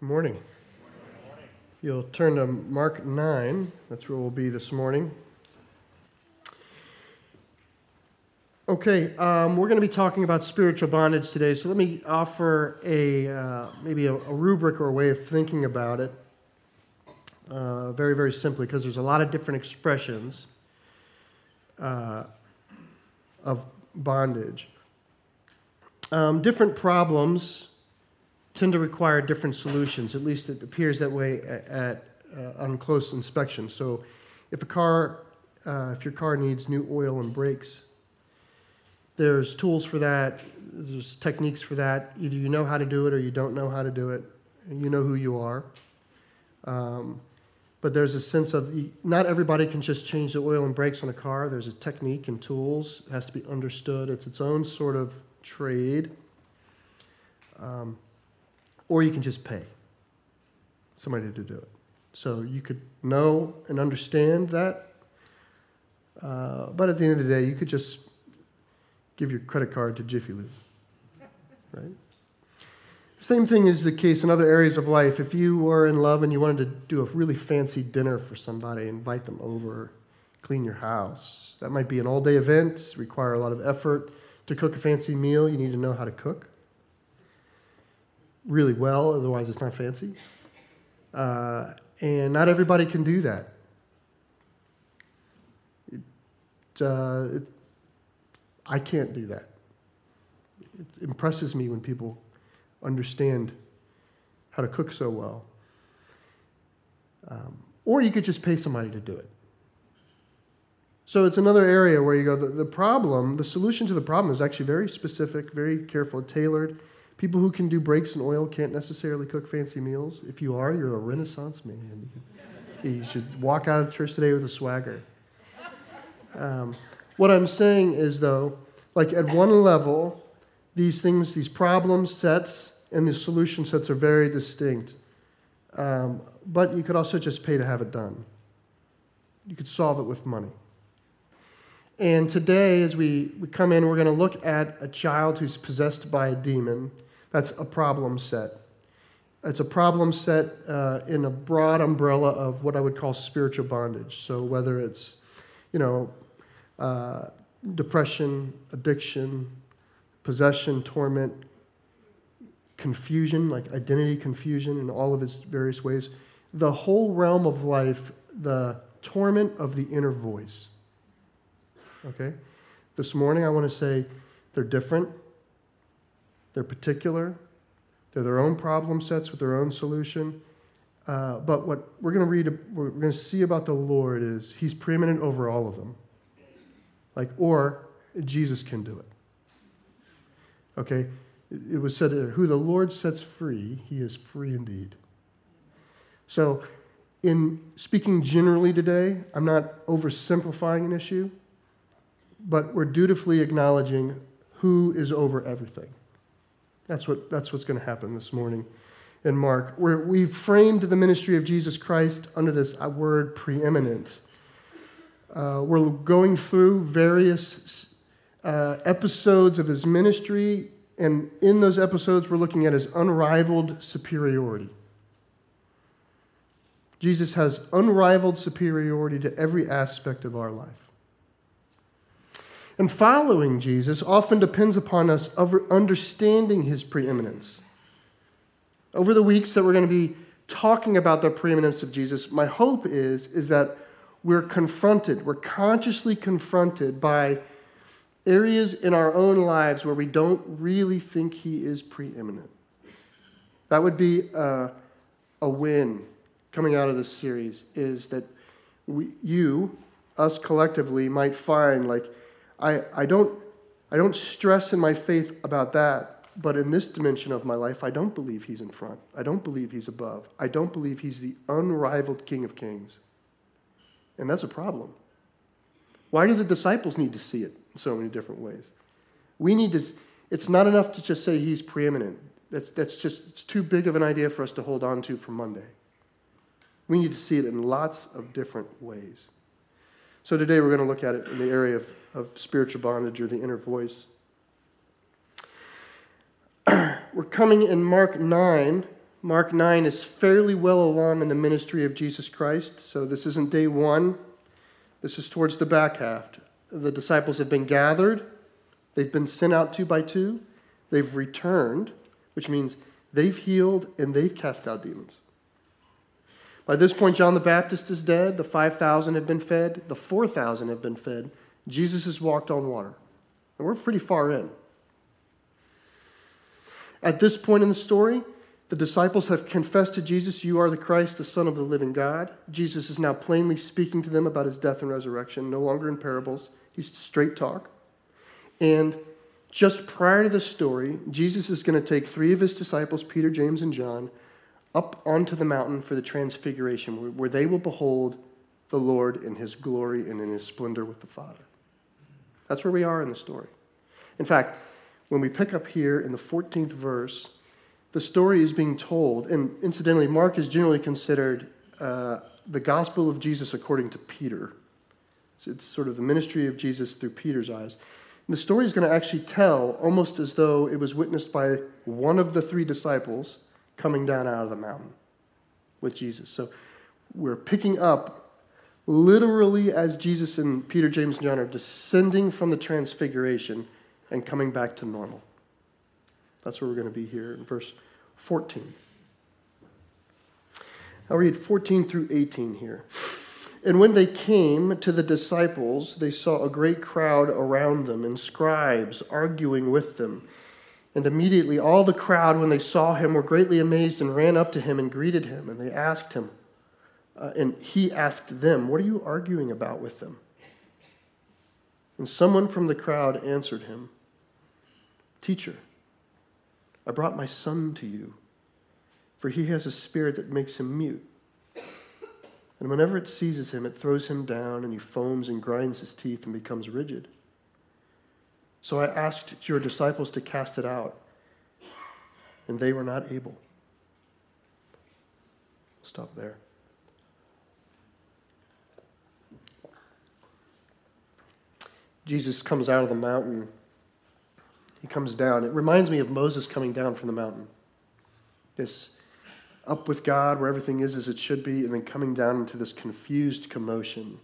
Good morning. You'll turn to Mark 9. That's where we'll be this morning. Okay, um, we're going to be talking about spiritual bondage today. So let me offer a uh, maybe a, a, rubric or a way of thinking about it. Uh, very, very simply, because there's a lot of different expressions uh, of bondage. Um, different problems tend to require different solutions. At least it appears that way at, at uh, on close inspection. So, if a car, uh, if your car needs new oil and brakes, there's tools for that. There's techniques for that. Either you know how to do it or you don't know how to do it. You know who you are. Um, but there's a sense of not everybody can just change the oil and brakes on a car. There's a technique and tools. It has to be understood. It's its own sort of trade. Um, or you can just pay somebody to do it. So you could know and understand that, uh, but at the end of the day, you could just give your credit card to Jiffy Lube, right? Same thing is the case in other areas of life. If you were in love and you wanted to do a really fancy dinner for somebody, invite them over, clean your house. That might be an all day event, require a lot of effort. To cook a fancy meal, you need to know how to cook really well, otherwise, it's not fancy. Uh, and not everybody can do that. It, uh, it, I can't do that. It impresses me when people understand how to cook so well. Um, or you could just pay somebody to do it. So it's another area where you go, the, the problem, the solution to the problem is actually very specific, very careful, tailored. People who can do brakes and oil can't necessarily cook fancy meals. If you are, you're a renaissance man. You should walk out of church today with a swagger. Um, what I'm saying is, though, like at one level, these things, these problem sets and the solution sets are very distinct. Um, but you could also just pay to have it done. You could solve it with money. And today, as we, we come in, we're going to look at a child who's possessed by a demon that's a problem set. It's a problem set uh, in a broad umbrella of what I would call spiritual bondage. So whether it's, you know, uh, depression, addiction, possession, torment, confusion, like identity confusion in all of its various ways, the whole realm of life, the torment of the inner voice. Okay? This morning I want to say they're different. They're particular, they're their own problem sets with their own solution. Uh, but what we're going to read, we're going to see about the Lord is He's preeminent over all of them. Like, or Jesus can do it. Okay? It was said, Who the Lord sets free, He is free indeed. So, in speaking generally today, I'm not oversimplifying an issue, but we're dutifully acknowledging who is over everything. That's, what, that's what's going to happen this morning in Mark. Where we've framed the ministry of Jesus Christ under this uh, word preeminent. Uh, we're going through various uh, episodes of his ministry, and in those episodes, we're looking at his unrivaled superiority. Jesus has unrivaled superiority to every aspect of our life. And following Jesus often depends upon us understanding his preeminence. Over the weeks that we're going to be talking about the preeminence of Jesus, my hope is, is that we're confronted, we're consciously confronted by areas in our own lives where we don't really think he is preeminent. That would be a, a win coming out of this series, is that we, you, us collectively, might find like, I, I, don't, I don't stress in my faith about that, but in this dimension of my life, I don't believe he's in front. I don't believe he's above. I don't believe he's the unrivaled King of Kings. And that's a problem. Why do the disciples need to see it in so many different ways? We need to, it's not enough to just say he's preeminent. That's, that's just, it's too big of an idea for us to hold on to for Monday. We need to see it in lots of different ways. So today we're going to look at it in the area of of spiritual bondage or the inner voice. We're coming in Mark 9, Mark 9 is fairly well along in the ministry of Jesus Christ, so this isn't day one. This is towards the back half. The disciples have been gathered, they've been sent out two by two, they've returned, which means they've healed and they've cast out demons. By this point, John the Baptist is dead. The 5,000 have been fed. The 4,000 have been fed. Jesus has walked on water. And we're pretty far in. At this point in the story, the disciples have confessed to Jesus, You are the Christ, the Son of the living God. Jesus is now plainly speaking to them about his death and resurrection, no longer in parables. He's straight talk. And just prior to the story, Jesus is going to take three of his disciples, Peter, James, and John, up onto the mountain for the transfiguration, where they will behold the Lord in his glory and in his splendor with the Father. That's where we are in the story. In fact, when we pick up here in the 14th verse, the story is being told, and incidentally, Mark is generally considered uh, the gospel of Jesus according to Peter. So it's sort of the ministry of Jesus through Peter's eyes. And the story is going to actually tell almost as though it was witnessed by one of the three disciples coming down out of the mountain with Jesus. So we're picking up literally as Jesus and Peter, James, and John are descending from the transfiguration and coming back to normal. That's where we're going to be here in verse 14. I'll read 14 through 18 here. And when they came to the disciples, they saw a great crowd around them and scribes arguing with them. And immediately all the crowd, when they saw him, were greatly amazed and ran up to him and greeted him. And they asked him, uh, and he asked them, What are you arguing about with them? And someone from the crowd answered him, Teacher, I brought my son to you, for he has a spirit that makes him mute. And whenever it seizes him, it throws him down, and he foams and grinds his teeth and becomes rigid. So I asked your disciples to cast it out, and they were not able. Stop there. Jesus comes out of the mountain. He comes down. It reminds me of Moses coming down from the mountain. This up with God, where everything is as it should be, and then coming down into this confused commotion.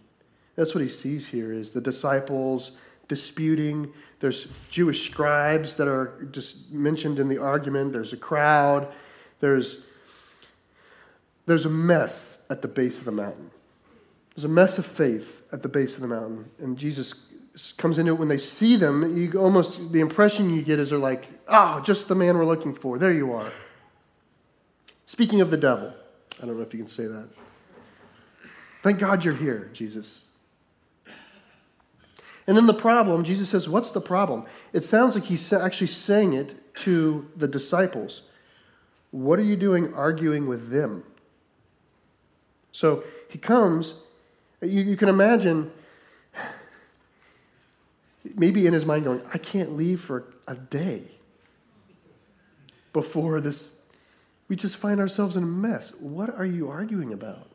That's what he sees here is the disciples disputing. There's Jewish scribes that are just mentioned in the argument. There's a crowd. There's, there's a mess at the base of the mountain. There's a mess of faith at the base of the mountain. And Jesus comes into it when they see them. You almost, the impression you get is they're like, oh, just the man we're looking for. There you are. Speaking of the devil, I don't know if you can say that. Thank God you're here, Jesus. And then the problem, Jesus says, What's the problem? It sounds like he's actually saying it to the disciples. What are you doing arguing with them? So he comes, you, you can imagine maybe in his mind going, I can't leave for a day before this. We just find ourselves in a mess. What are you arguing about?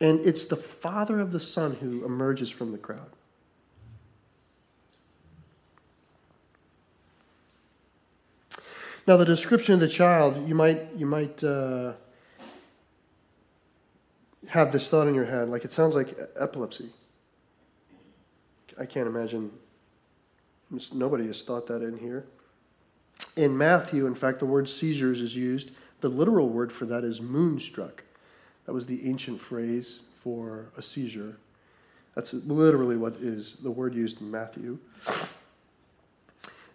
And it's the father of the son who emerges from the crowd. Now, the description of the child, you might, you might uh, have this thought in your head, like it sounds like epilepsy. I can't imagine, nobody has thought that in here. In Matthew, in fact, the word seizures is used. The literal word for that is moonstruck. That was the ancient phrase for a seizure. That's literally what is the word used in Matthew.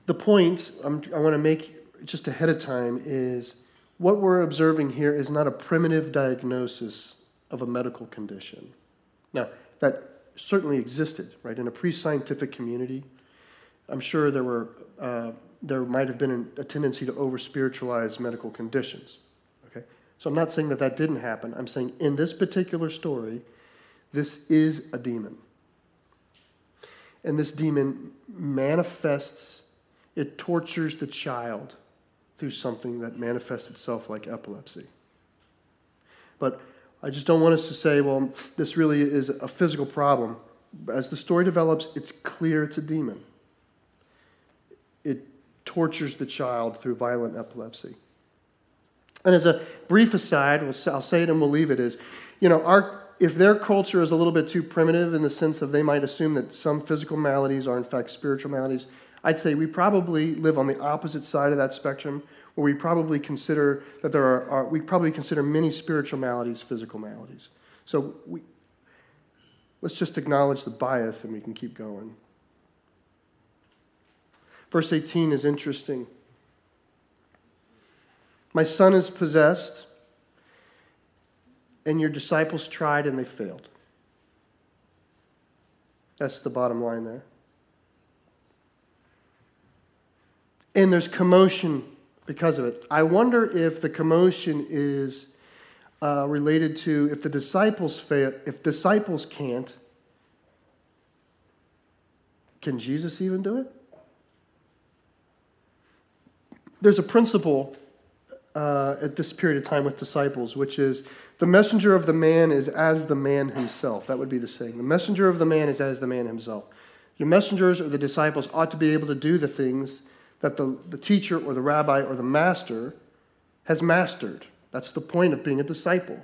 The point I'm, i want to make just ahead of time is what we're observing here is not a primitive diagnosis of a medical condition. Now, that certainly existed, right, in a pre-scientific community. I'm sure there were uh, there might have been a tendency to over spiritualize medical conditions. Okay, so I'm not saying that that didn't happen. I'm saying in this particular story, this is a demon, and this demon manifests. It tortures the child through something that manifests itself like epilepsy. But I just don't want us to say, well, this really is a physical problem. As the story develops, it's clear it's a demon. It tortures the child through violent epilepsy. And as a brief aside, I'll say it and we'll leave it is, you know, our, if their culture is a little bit too primitive in the sense of they might assume that some physical maladies are in fact spiritual maladies, I'd say we probably live on the opposite side of that spectrum, where we probably consider that there are, are we probably consider many spiritual maladies physical maladies. So we, let's just acknowledge the bias and we can keep going. Verse 18 is interesting. My son is possessed, and your disciples tried and they failed. That's the bottom line there. And there's commotion because of it. I wonder if the commotion is uh, related to if the disciples fail, if disciples can't, can Jesus even do it? There's a principle uh, at this period of time with disciples, which is the messenger of the man is as the man himself. That would be the saying. The messenger of the man is as the man himself. Your messengers or the disciples ought to be able to do the things that the, the teacher or the rabbi or the master has mastered. That's the point of being a disciple.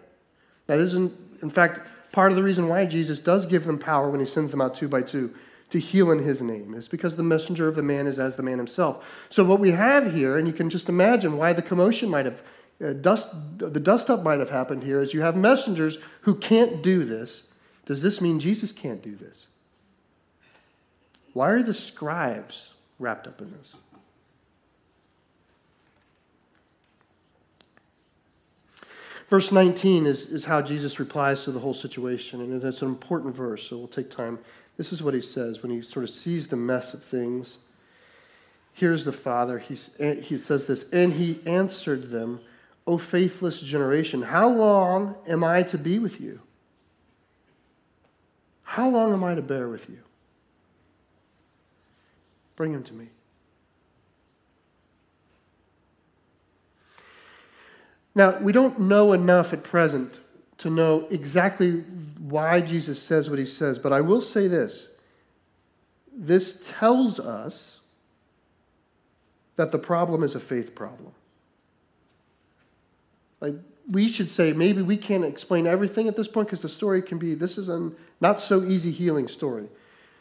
That isn't, in fact, part of the reason why Jesus does give them power when he sends them out two by two to heal in his name is because the messenger of the man is as the man himself. So what we have here, and you can just imagine why the commotion might have, uh, dust, the dust up might have happened here, is you have messengers who can't do this. Does this mean Jesus can't do this? Why are the scribes wrapped up in this? Verse 19 is, is how Jesus replies to the whole situation, and it's an important verse, so we'll take time. This is what he says when he sort of sees the mess of things. Here's the Father. He's, he says this, and he answered them, O faithless generation, how long am I to be with you? How long am I to bear with you? Bring him to me. Now, we don't know enough at present to know exactly why Jesus says what he says, but I will say this. This tells us that the problem is a faith problem. Like, we should say maybe we can't explain everything at this point because the story can be this is a not so easy healing story.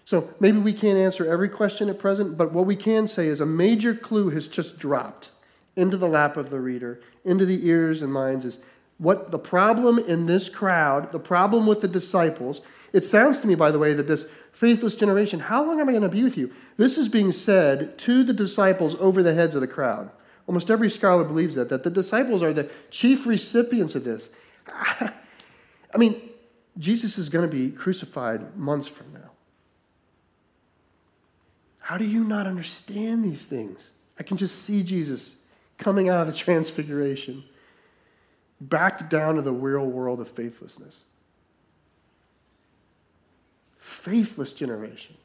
So maybe we can't answer every question at present, but what we can say is a major clue has just dropped into the lap of the reader, into the ears and minds is what the problem in this crowd, the problem with the disciples. It sounds to me, by the way, that this faithless generation, how long am I going to be with you? This is being said to the disciples over the heads of the crowd. Almost every scholar believes that, that the disciples are the chief recipients of this. I mean, Jesus is going to be crucified months from now. How do you not understand these things? I can just see Jesus coming out of the transfiguration back down to the real world of faithlessness. Faithless generation.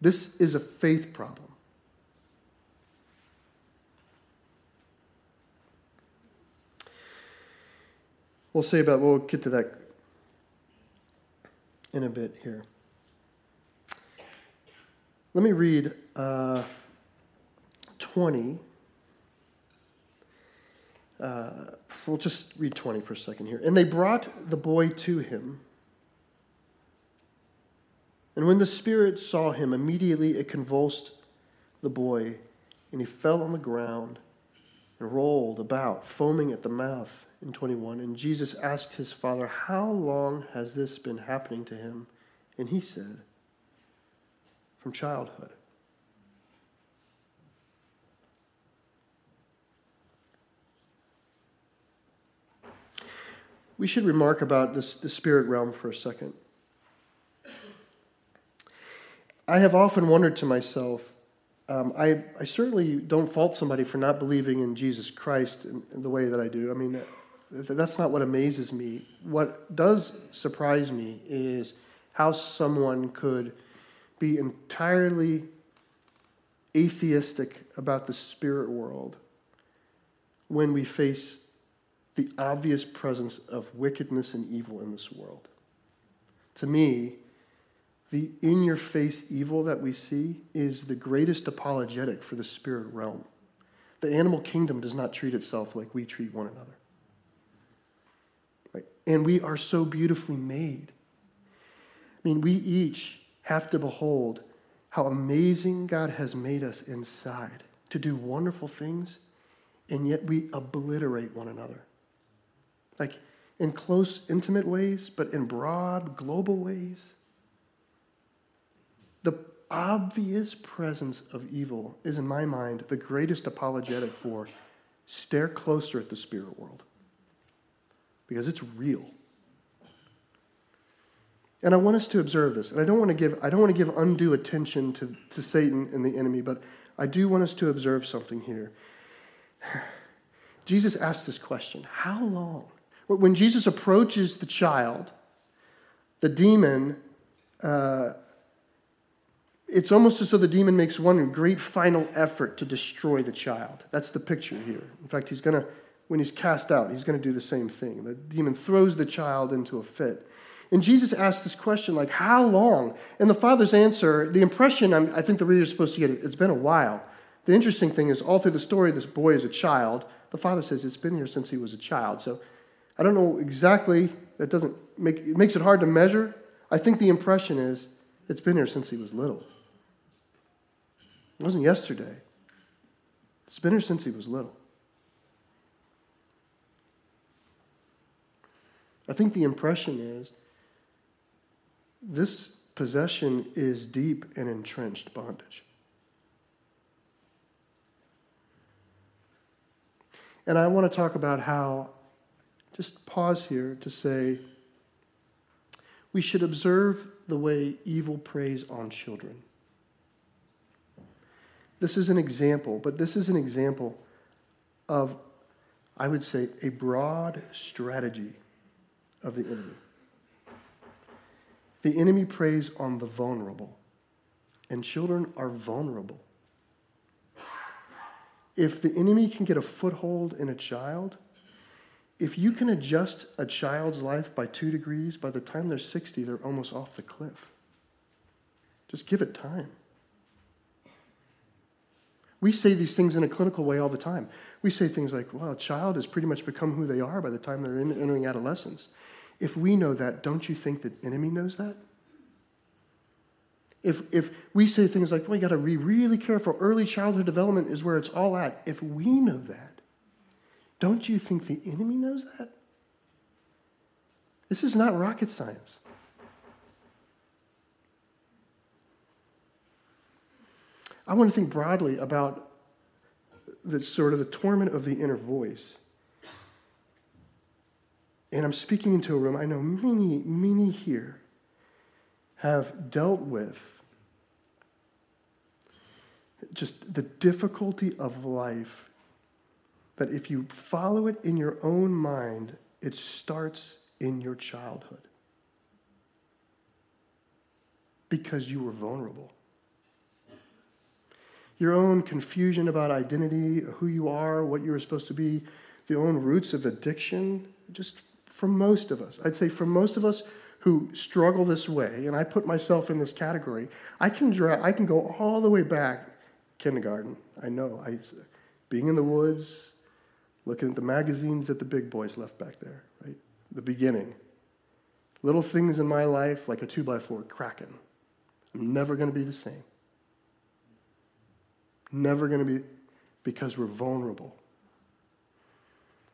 This is a faith problem. We'll say about, we'll get to that in a bit here. Let me read uh, 20. Uh, we'll just read 20 for a second here. And they brought the boy to him. And when the Spirit saw him, immediately it convulsed the boy, and he fell on the ground and rolled about, foaming at the mouth. In 21. And Jesus asked his father, How long has this been happening to him? And he said, from childhood. We should remark about this, the spirit realm for a second. I have often wondered to myself, um, I, I, certainly don't fault somebody for not believing in Jesus Christ in, in the way that I do. I mean, that's not what amazes me. What does surprise me is how someone could be entirely atheistic about the spirit world when we face the obvious presence of wickedness and evil in this world. To me, the in your face evil that we see is the greatest apologetic for the spirit realm. The animal kingdom does not treat itself like we treat one another. Right? And we are so beautifully made. I mean, we each have to behold how amazing God has made us inside to do wonderful things, and yet we obliterate one another. Like in close, intimate ways, but in broad, global ways. The obvious presence of evil is, in my mind, the greatest apologetic for stare closer at the spirit world because it's real. And I want us to observe this. And I don't want to give, I don't want to give undue attention to, to Satan and the enemy, but I do want us to observe something here. Jesus asked this question How long? When Jesus approaches the child, the demon, uh, it's almost as though the demon makes one great final effort to destroy the child. That's the picture here. In fact, he's going to, when he's cast out, he's going to do the same thing. The demon throws the child into a fit. And Jesus asked this question, like, how long? And the father's answer, the impression I'm, i think the reader is supposed to get, it's been a while. The interesting thing is, all through the story, this boy is a child. The father says it's been here since he was a child. So I don't know exactly, that doesn't make, it makes it hard to measure. I think the impression is, it's been here since he was little. It wasn't yesterday. It's been here since he was little. I think the impression is this possession is deep and entrenched bondage. And I want to talk about how, just pause here to say, we should observe the way evil preys on children. This is an example, but this is an example of, I would say, a broad strategy of the enemy. The enemy preys on the vulnerable, and children are vulnerable. If the enemy can get a foothold in a child, if you can adjust a child's life by two degrees, by the time they're 60, they're almost off the cliff. Just give it time. We say these things in a clinical way all the time. We say things like, well, a child has pretty much become who they are by the time they're entering adolescence. If we know that, don't you think the enemy knows that? If, if we say things like, well, you got to be really careful, early childhood development is where it's all at. If we know that, don't you think the enemy knows that? This is not rocket science. I want to think broadly about the sort of the torment of the inner voice and I'm speaking into a room, I know many, many here have dealt with just the difficulty of life that if you follow it in your own mind, it starts in your childhood. Because you were vulnerable. Your own confusion about identity, who you are, what you were supposed to be, the own roots of addiction, just for most of us, I'd say for most of us who struggle this way, and I put myself in this category, I can, dra- I can go all the way back kindergarten. I know. I, being in the woods, looking at the magazines that the big boys left back there, right? The beginning. Little things in my life, like a two by four cracking. I'm never going to be the same. Never going to be, because we're vulnerable.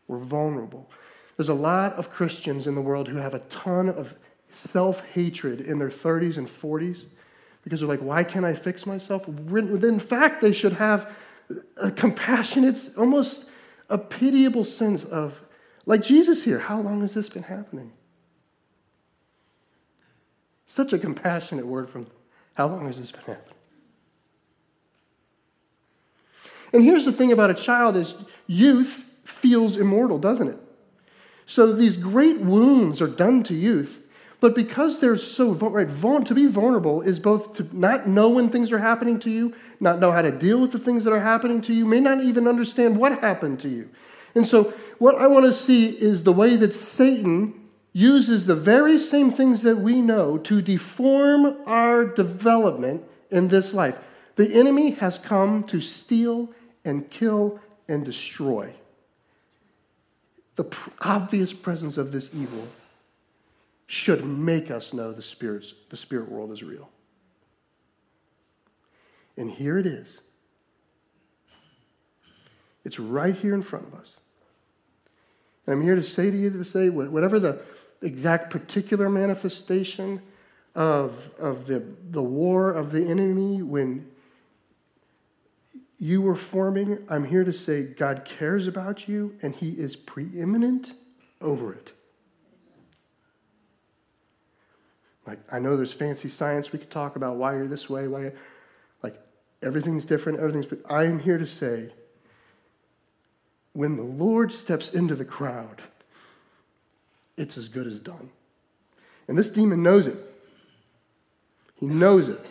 We're vulnerable. There's a lot of Christians in the world who have a ton of self hatred in their 30s and 40s because they're like, why can't I fix myself? In fact, they should have a compassionate, almost a pitiable sense of, like Jesus here, how long has this been happening? Such a compassionate word from how long has this been happening? And here's the thing about a child is youth feels immortal, doesn't it? So these great wounds are done to youth, but because they're so right, to be vulnerable is both to not know when things are happening to you, not know how to deal with the things that are happening to you, may not even understand what happened to you. And so, what I want to see is the way that Satan uses the very same things that we know to deform our development in this life. The enemy has come to steal and kill and destroy. The obvious presence of this evil should make us know the spirits, the spirit world is real. And here it is. It's right here in front of us. And I'm here to say to you to say, whatever the exact particular manifestation of, of the, the war of the enemy when you were forming, I'm here to say God cares about you and He is preeminent over it. Like, I know there's fancy science we could talk about why you're this way, why, like, everything's different, everything's, but I am here to say when the Lord steps into the crowd, it's as good as done. And this demon knows it. He knows it.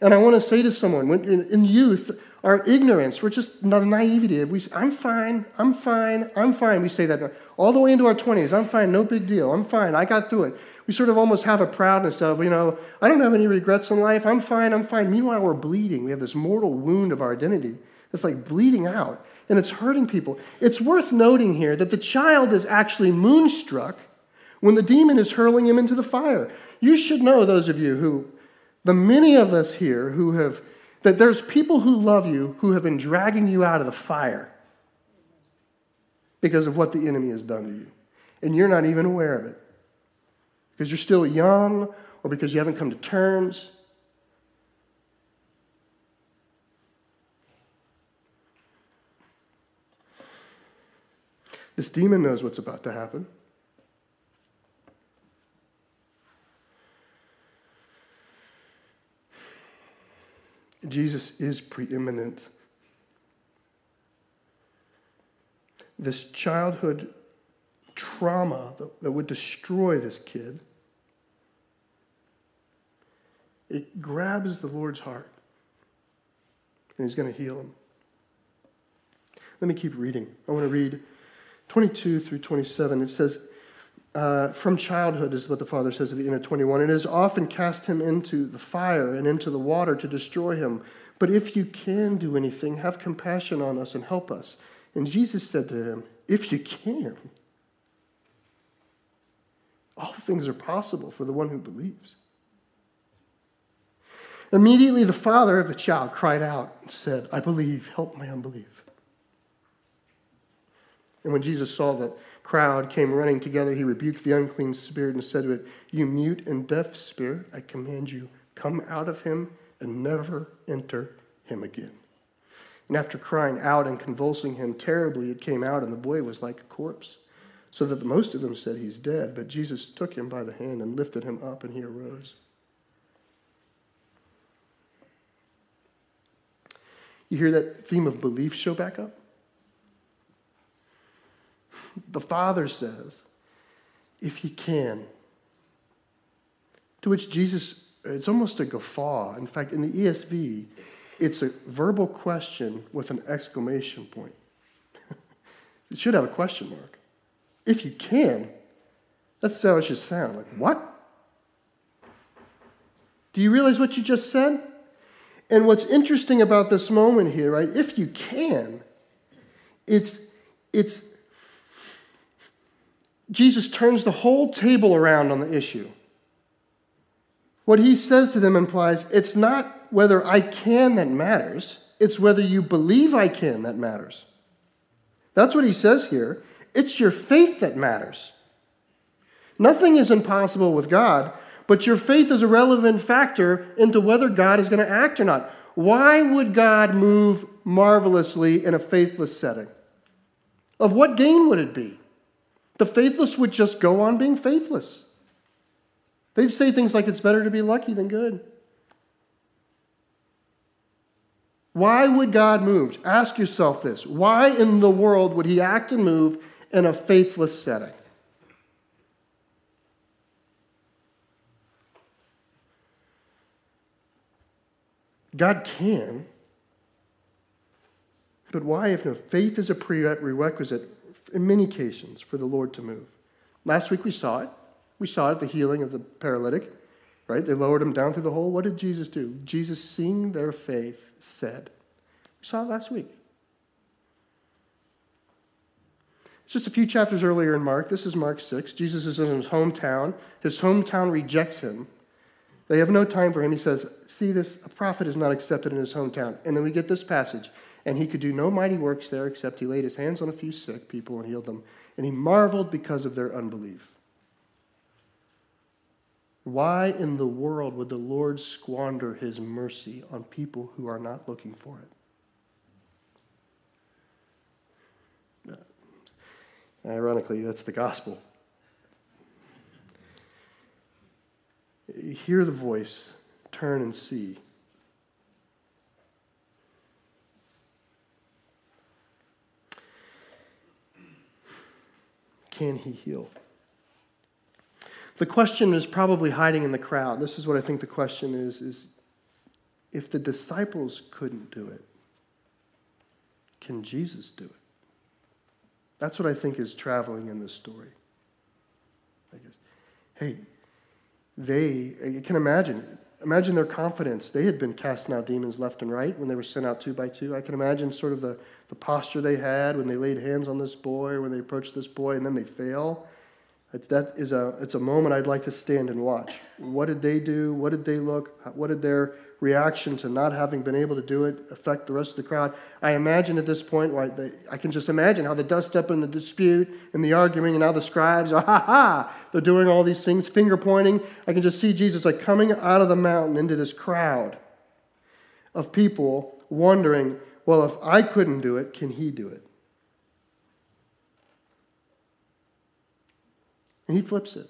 And I want to say to someone, when, in, in youth, our ignorance, we're just not a naivety. We I'm fine, I'm fine, I'm fine. We say that all the way into our 20s. I'm fine, no big deal. I'm fine, I got through it. We sort of almost have a proudness of, you know, I don't have any regrets in life. I'm fine, I'm fine. Meanwhile, we're bleeding. We have this mortal wound of our identity that's like bleeding out, and it's hurting people. It's worth noting here that the child is actually moonstruck when the demon is hurling him into the fire. You should know, those of you who, the many of us here who have, that there's people who love you who have been dragging you out of the fire because of what the enemy has done to you. And you're not even aware of it. Because you're still young or because you haven't come to terms. This demon knows what's about to happen. Jesus is preeminent. This childhood trauma that, that would destroy this kid, it grabs the Lord's heart and he's going to heal him. Let me keep reading. I want to read 22 through 27. It says, uh, from childhood, is what the Father says at the end of 21. It has often cast him into the fire and into the water to destroy him. But if you can do anything, have compassion on us and help us. And Jesus said to him, If you can, all things are possible for the one who believes. Immediately, the father of the child cried out and said, I believe, help my unbelief. And when Jesus saw that crowd came running together, he rebuked the unclean spirit and said to it, You mute and deaf spirit, I command you, come out of him and never enter him again. And after crying out and convulsing him terribly, it came out, and the boy was like a corpse, so that the most of them said, He's dead. But Jesus took him by the hand and lifted him up, and he arose. You hear that theme of belief show back up? The Father says, if you can. To which Jesus, it's almost a guffaw. In fact, in the ESV, it's a verbal question with an exclamation point. it should have a question mark. If you can, that's how it should sound. Like, what? Do you realize what you just said? And what's interesting about this moment here, right? If you can, it's it's Jesus turns the whole table around on the issue. What he says to them implies it's not whether I can that matters, it's whether you believe I can that matters. That's what he says here. It's your faith that matters. Nothing is impossible with God, but your faith is a relevant factor into whether God is going to act or not. Why would God move marvelously in a faithless setting? Of what gain would it be? The faithless would just go on being faithless. They'd say things like, it's better to be lucky than good. Why would God move? Ask yourself this. Why in the world would he act and move in a faithless setting? God can, but why if no faith is a prerequisite in many occasions for the Lord to move. Last week we saw it. We saw it, the healing of the paralytic, right? They lowered him down through the hole. What did Jesus do? Jesus, seeing their faith, said. We saw it last week. Just a few chapters earlier in Mark, this is Mark 6. Jesus is in his hometown. His hometown rejects him. They have no time for him. He says, See this, a prophet is not accepted in his hometown. And then we get this passage. And he could do no mighty works there except he laid his hands on a few sick people and healed them. And he marveled because of their unbelief. Why in the world would the Lord squander his mercy on people who are not looking for it? Uh, ironically, that's the gospel. Hear the voice, turn and see. Can he heal? The question is probably hiding in the crowd. This is what I think the question is, is if the disciples couldn't do it, can Jesus do it? That's what I think is traveling in this story. I guess. Hey, they, you can imagine, imagine their confidence. They had been casting out demons left and right when they were sent out two by two. I can imagine sort of the, the posture they had when they laid hands on this boy, when they approached this boy, and then they fail. That is a, it's a moment I'd like to stand and watch. What did they do? What did they look? What did their reaction to not having been able to do it affect the rest of the crowd? I imagine at this point, why they, I can just imagine how the dust up in the dispute and the arguing, and now the scribes are, ah, ha ha, they're doing all these things, finger pointing. I can just see Jesus like coming out of the mountain into this crowd of people wondering, well, if I couldn't do it, can he do it? And he flips it.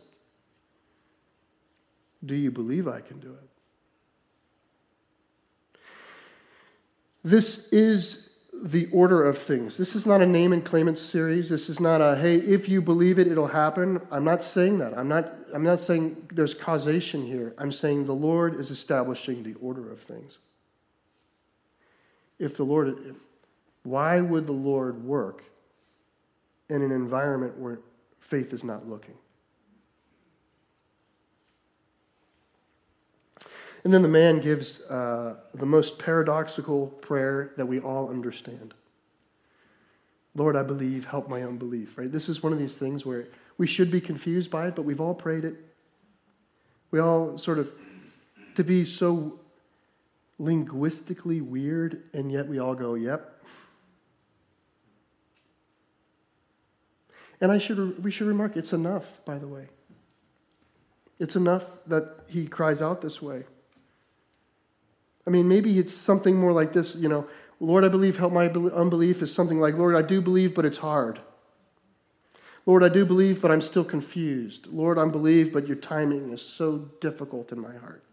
Do you believe I can do it? This is the order of things. This is not a name and claim it series. This is not a, hey, if you believe it, it'll happen. I'm not saying that. I'm not, I'm not saying there's causation here. I'm saying the Lord is establishing the order of things. If the Lord, why would the Lord work in an environment where faith is not looking? And then the man gives uh, the most paradoxical prayer that we all understand Lord, I believe, help my unbelief, right? This is one of these things where we should be confused by it, but we've all prayed it. We all sort of, to be so linguistically weird, and yet we all go, yep. And I should, we should remark, it's enough, by the way. It's enough that he cries out this way. I mean, maybe it's something more like this, you know, Lord, I believe, help my unbelief is something like, Lord, I do believe, but it's hard. Lord, I do believe, but I'm still confused. Lord, I believe, but your timing is so difficult in my heart.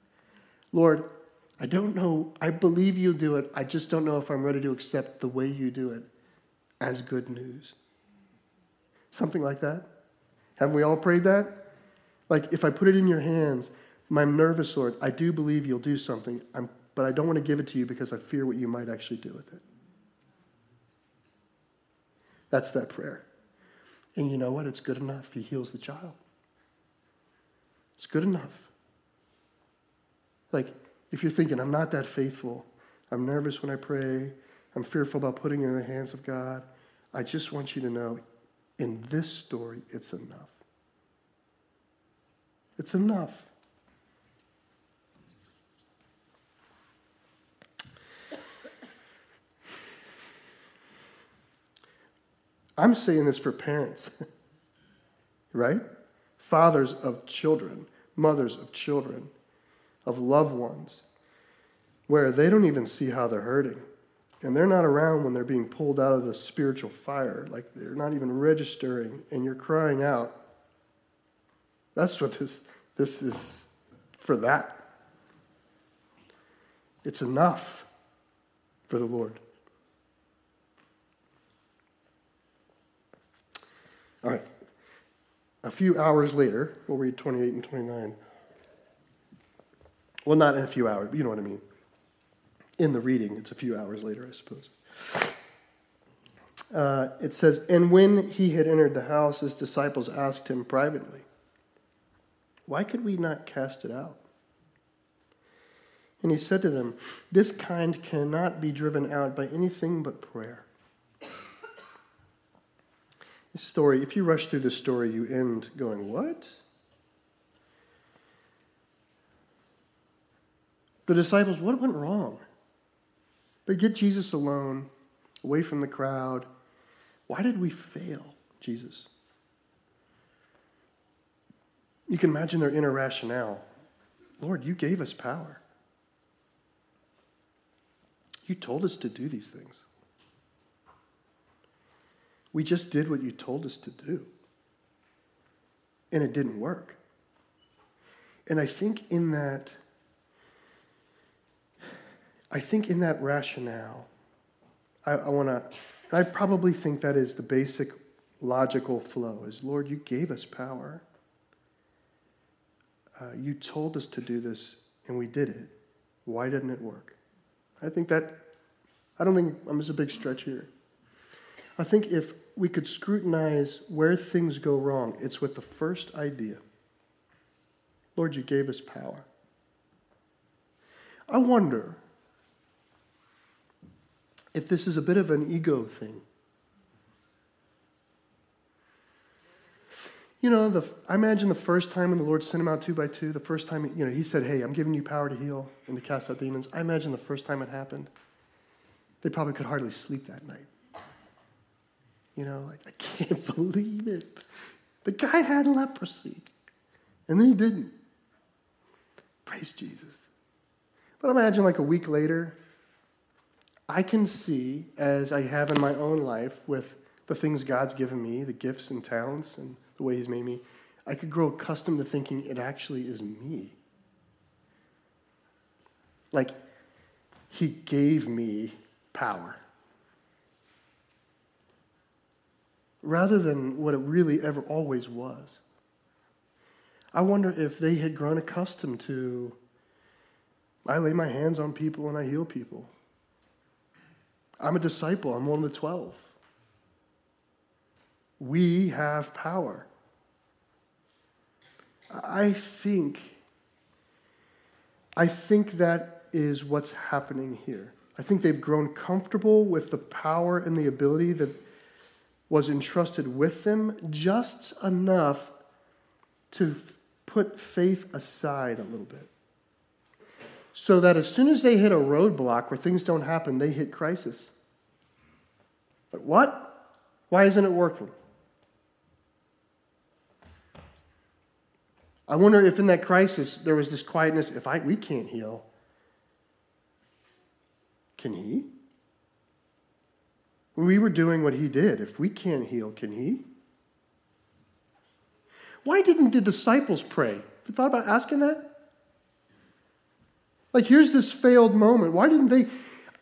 Lord, I don't know. I believe you'll do it. I just don't know if I'm ready to accept the way you do it as good news. Something like that. Haven't we all prayed that? Like, if I put it in your hands, I'm nervous, Lord. I do believe you'll do something. I'm but I don't want to give it to you because I fear what you might actually do with it. That's that prayer. And you know what? It's good enough. He heals the child. It's good enough. Like, if you're thinking, I'm not that faithful, I'm nervous when I pray, I'm fearful about putting it in the hands of God, I just want you to know in this story, it's enough. It's enough. I'm saying this for parents, right? Fathers of children, mothers of children, of loved ones, where they don't even see how they're hurting. And they're not around when they're being pulled out of the spiritual fire. Like they're not even registering, and you're crying out. That's what this, this is for that. It's enough for the Lord. All right. A few hours later, we'll read 28 and 29. Well, not in a few hours, but you know what I mean. In the reading, it's a few hours later, I suppose. uh, it says, And when he had entered the house, his disciples asked him privately, Why could we not cast it out? And he said to them, This kind cannot be driven out by anything but prayer. This story, if you rush through this story, you end going, What? The disciples, what went wrong? They get Jesus alone, away from the crowd. Why did we fail, Jesus? You can imagine their inner rationale. Lord, you gave us power. You told us to do these things. We just did what you told us to do. And it didn't work. And I think in that I think in that rationale, I, I want to, I probably think that is the basic logical flow is Lord, you gave us power. Uh, you told us to do this, and we did it. Why didn't it work? I think that, I don't think I'm just a big stretch here. I think if we could scrutinize where things go wrong, it's with the first idea Lord, you gave us power. I wonder if this is a bit of an ego thing. You know, the, I imagine the first time when the Lord sent him out two by two, the first time, you know, he said, Hey, I'm giving you power to heal and to cast out demons. I imagine the first time it happened, they probably could hardly sleep that night. You know, like, I can't believe it. The guy had leprosy, and then he didn't. Praise Jesus. But imagine like a week later, I can see, as I have in my own life with the things God's given me, the gifts and talents and the way He's made me, I could grow accustomed to thinking it actually is me. Like, He gave me power. Rather than what it really ever always was. I wonder if they had grown accustomed to I lay my hands on people and I heal people. I'm a disciple, I'm one of the 12. We have power. I think I think that is what's happening here. I think they've grown comfortable with the power and the ability that was entrusted with them just enough to put faith aside a little bit so that as soon as they hit a roadblock where things don't happen, they hit crisis. But what? Why isn't it working? I wonder if in that crisis there was this quietness if I, we can't heal, can he? We were doing what he did, if we can't heal, can he? Why didn't the disciples pray? Have you thought about asking that? Like, here's this failed moment. Why didn't they?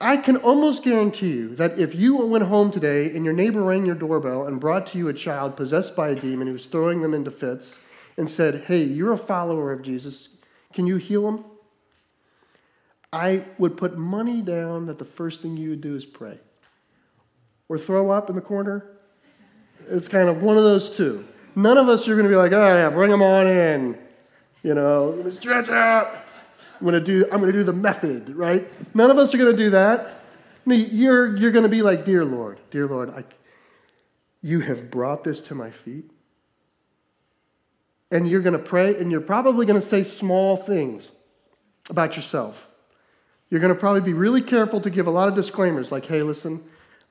I can almost guarantee you that if you went home today and your neighbor rang your doorbell and brought to you a child possessed by a demon who was throwing them into fits and said, Hey, you're a follower of Jesus, can you heal him? I would put money down that the first thing you would do is pray. Or throw up in the corner. It's kind of one of those two. None of us are going to be like, oh, yeah, bring them on in. You know, stretch out. I'm going to do, I'm going to do the method, right? None of us are going to do that. You're, you're going to be like, Dear Lord, dear Lord, I, you have brought this to my feet. And you're going to pray, and you're probably going to say small things about yourself. You're going to probably be really careful to give a lot of disclaimers, like, hey, listen,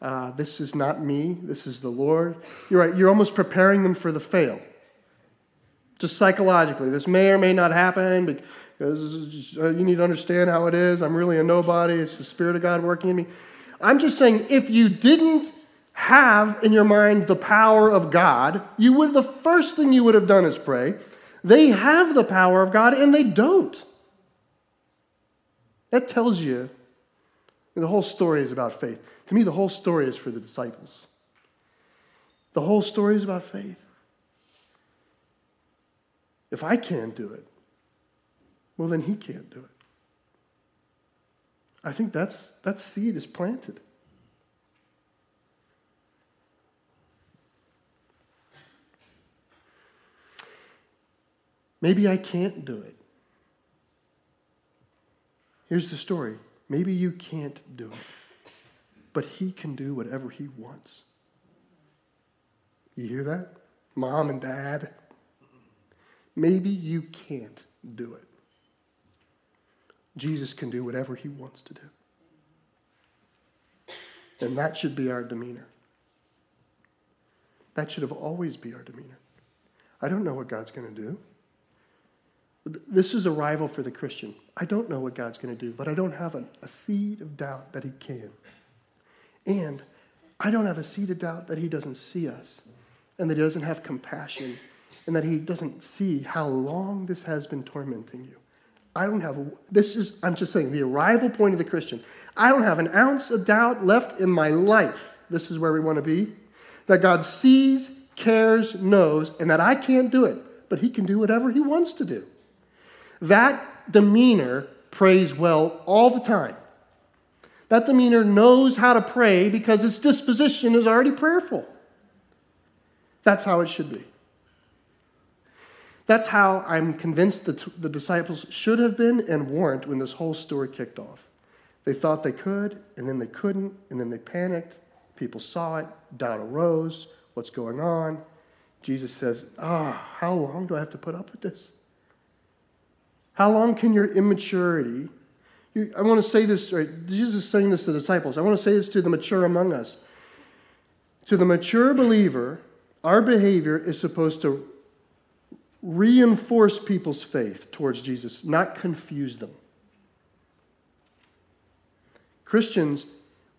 uh, this is not me, this is the Lord. You're right, you're almost preparing them for the fail. Just psychologically. This may or may not happen, because uh, you need to understand how it is. I'm really a nobody. It's the Spirit of God working in me. I'm just saying, if you didn't have in your mind the power of God, you would the first thing you would have done is pray. They have the power of God and they don't. That tells you and the whole story is about faith. To me, the whole story is for the disciples. The whole story is about faith. If I can't do it, well, then he can't do it. I think that's, that seed is planted. Maybe I can't do it. Here's the story maybe you can't do it, but He can do whatever He wants. You hear that? Mom and dad? Maybe you can't do it. Jesus can do whatever He wants to do. And that should be our demeanor. That should have always be our demeanor. I don't know what God's going to do. This is a rival for the Christian. I don't know what God's going to do, but I don't have a, a seed of doubt that He can. And I don't have a seed of doubt that He doesn't see us and that He doesn't have compassion and that He doesn't see how long this has been tormenting you. I don't have, this is, I'm just saying, the arrival point of the Christian. I don't have an ounce of doubt left in my life. This is where we want to be. That God sees, cares, knows, and that I can't do it, but He can do whatever He wants to do. That demeanor prays well all the time. That demeanor knows how to pray because its disposition is already prayerful. That's how it should be. That's how I'm convinced the, the disciples should have been and weren't when this whole story kicked off. They thought they could, and then they couldn't, and then they panicked. People saw it, doubt arose. What's going on? Jesus says, Ah, how long do I have to put up with this? How long can your immaturity? You, I want to say this, right? Jesus is saying this to the disciples. I want to say this to the mature among us. To the mature believer, our behavior is supposed to reinforce people's faith towards Jesus, not confuse them. Christians,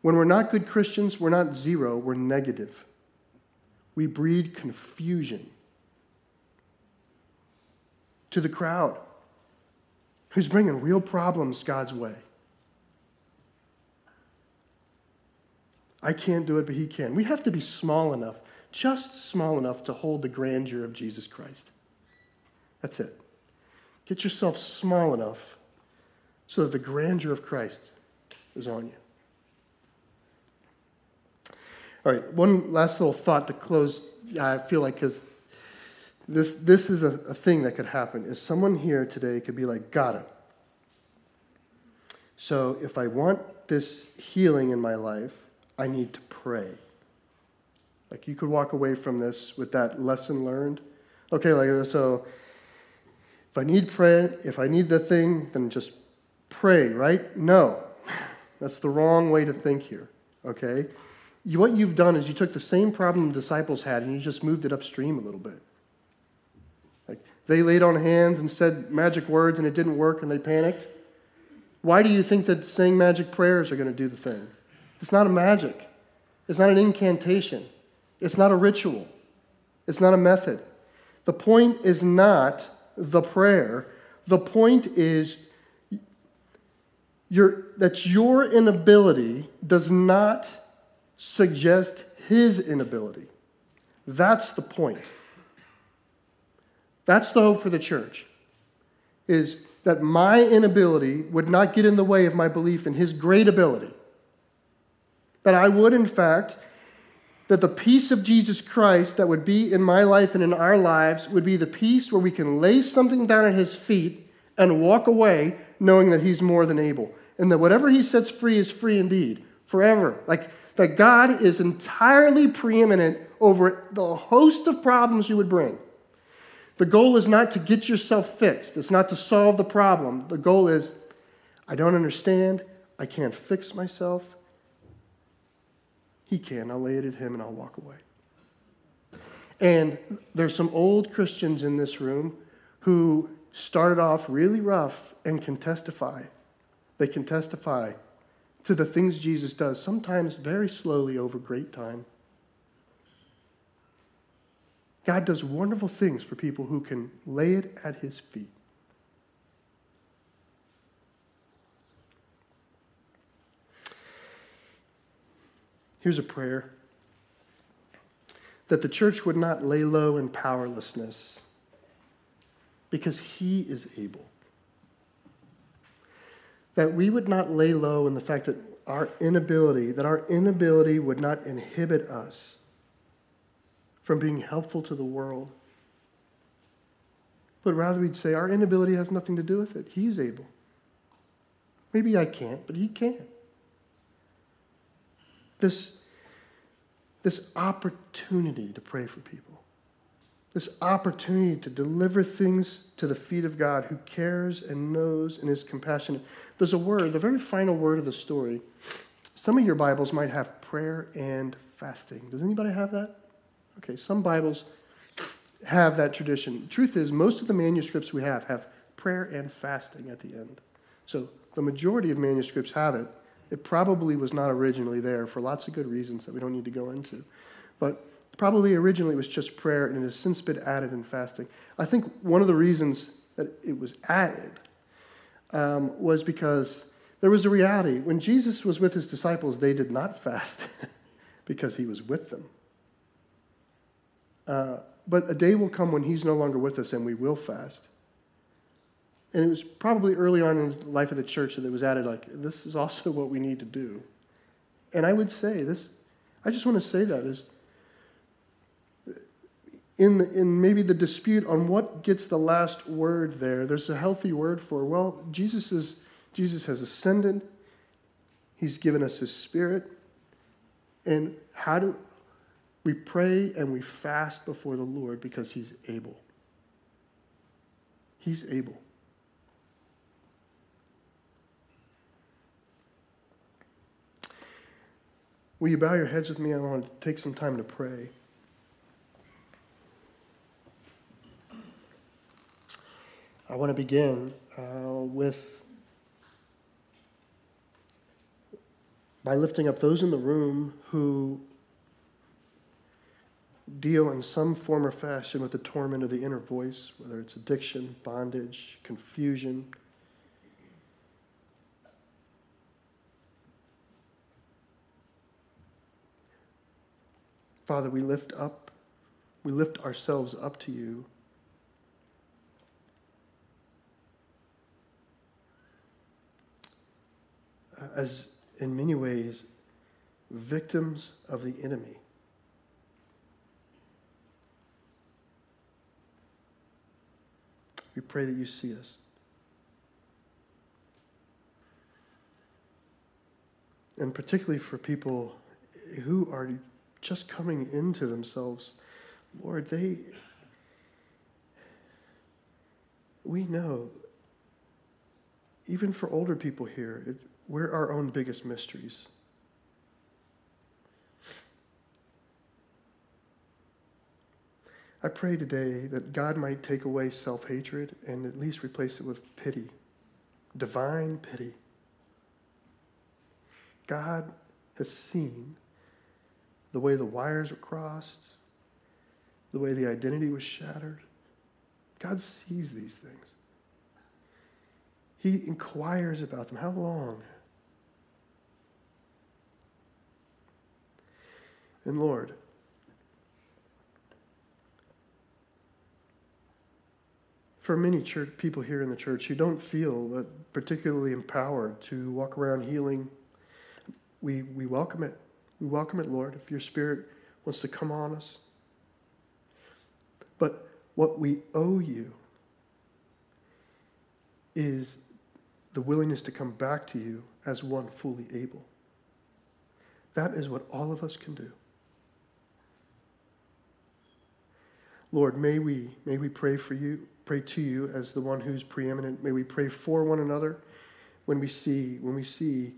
when we're not good Christians, we're not zero, we're negative. We breed confusion to the crowd who's bringing real problems God's way. I can't do it, but He can. We have to be small enough, just small enough to hold the grandeur of Jesus Christ. That's it. Get yourself small enough so that the grandeur of Christ is on you. All right, one last little thought to close. I feel like because this, this is a, a thing that could happen is someone here today could be like, got it. So if I want this healing in my life, I need to pray. Like you could walk away from this with that lesson learned. Okay, like so if I need pray, if I need the thing, then just pray, right? No. That's the wrong way to think here. Okay? You, what you've done is you took the same problem the disciples had and you just moved it upstream a little bit. They laid on hands and said magic words and it didn't work and they panicked. Why do you think that saying magic prayers are going to do the thing? It's not a magic. It's not an incantation. It's not a ritual. It's not a method. The point is not the prayer. The point is your, that your inability does not suggest his inability. That's the point. That's the hope for the church, is that my inability would not get in the way of my belief in his great ability. That I would, in fact, that the peace of Jesus Christ that would be in my life and in our lives would be the peace where we can lay something down at his feet and walk away knowing that he's more than able. And that whatever he sets free is free indeed, forever. Like that God is entirely preeminent over the host of problems you would bring. The goal is not to get yourself fixed, it's not to solve the problem. The goal is I don't understand, I can't fix myself. He can. I'll lay it at Him and I'll walk away. And there's some old Christians in this room who started off really rough and can testify. They can testify to the things Jesus does, sometimes very slowly over great time. God does wonderful things for people who can lay it at his feet. Here's a prayer that the church would not lay low in powerlessness because he is able. That we would not lay low in the fact that our inability, that our inability would not inhibit us from being helpful to the world. but rather we'd say our inability has nothing to do with it. He's able. Maybe I can't, but He can. This, this opportunity to pray for people, this opportunity to deliver things to the feet of God who cares and knows and is compassionate. There's a word, the very final word of the story. Some of your Bibles might have prayer and fasting. Does anybody have that? Okay, some Bibles have that tradition. Truth is, most of the manuscripts we have have prayer and fasting at the end. So the majority of manuscripts have it. It probably was not originally there for lots of good reasons that we don't need to go into. But probably originally it was just prayer and it has since been added in fasting. I think one of the reasons that it was added um, was because there was a reality. When Jesus was with his disciples, they did not fast because he was with them. Uh, but a day will come when he's no longer with us and we will fast. And it was probably early on in the life of the church that it was added, like, this is also what we need to do. And I would say this, I just want to say that is in, the, in maybe the dispute on what gets the last word there, there's a healthy word for, well, Jesus, is, Jesus has ascended, he's given us his spirit. And how do, we pray and we fast before the Lord because He's able. He's able. Will you bow your heads with me? I want to take some time to pray. I want to begin uh, with by lifting up those in the room who deal in some form or fashion with the torment of the inner voice, whether it's addiction, bondage, confusion. Father, we lift up, we lift ourselves up to you. As in many ways, victims of the enemy. We pray that you see us. And particularly for people who are just coming into themselves, Lord, they, we know, even for older people here, it, we're our own biggest mysteries. I pray today that God might take away self hatred and at least replace it with pity, divine pity. God has seen the way the wires were crossed, the way the identity was shattered. God sees these things. He inquires about them. How long? And Lord, for many church people here in the church who don't feel particularly empowered to walk around healing, we, we welcome it. We welcome it, Lord, if your Spirit wants to come on us. But what we owe you is the willingness to come back to you as one fully able. That is what all of us can do. Lord, may we, may we pray for you, pray to you as the one who's preeminent. May we pray for one another when we see, when we see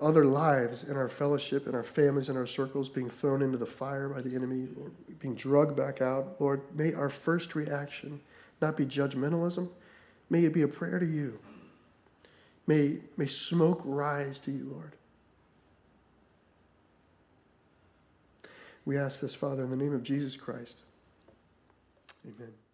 other lives in our fellowship, in our families, in our circles being thrown into the fire by the enemy, Lord, being drugged back out. Lord, may our first reaction not be judgmentalism. May it be a prayer to you. May, may smoke rise to you, Lord. We ask this, Father, in the name of Jesus Christ. Amen.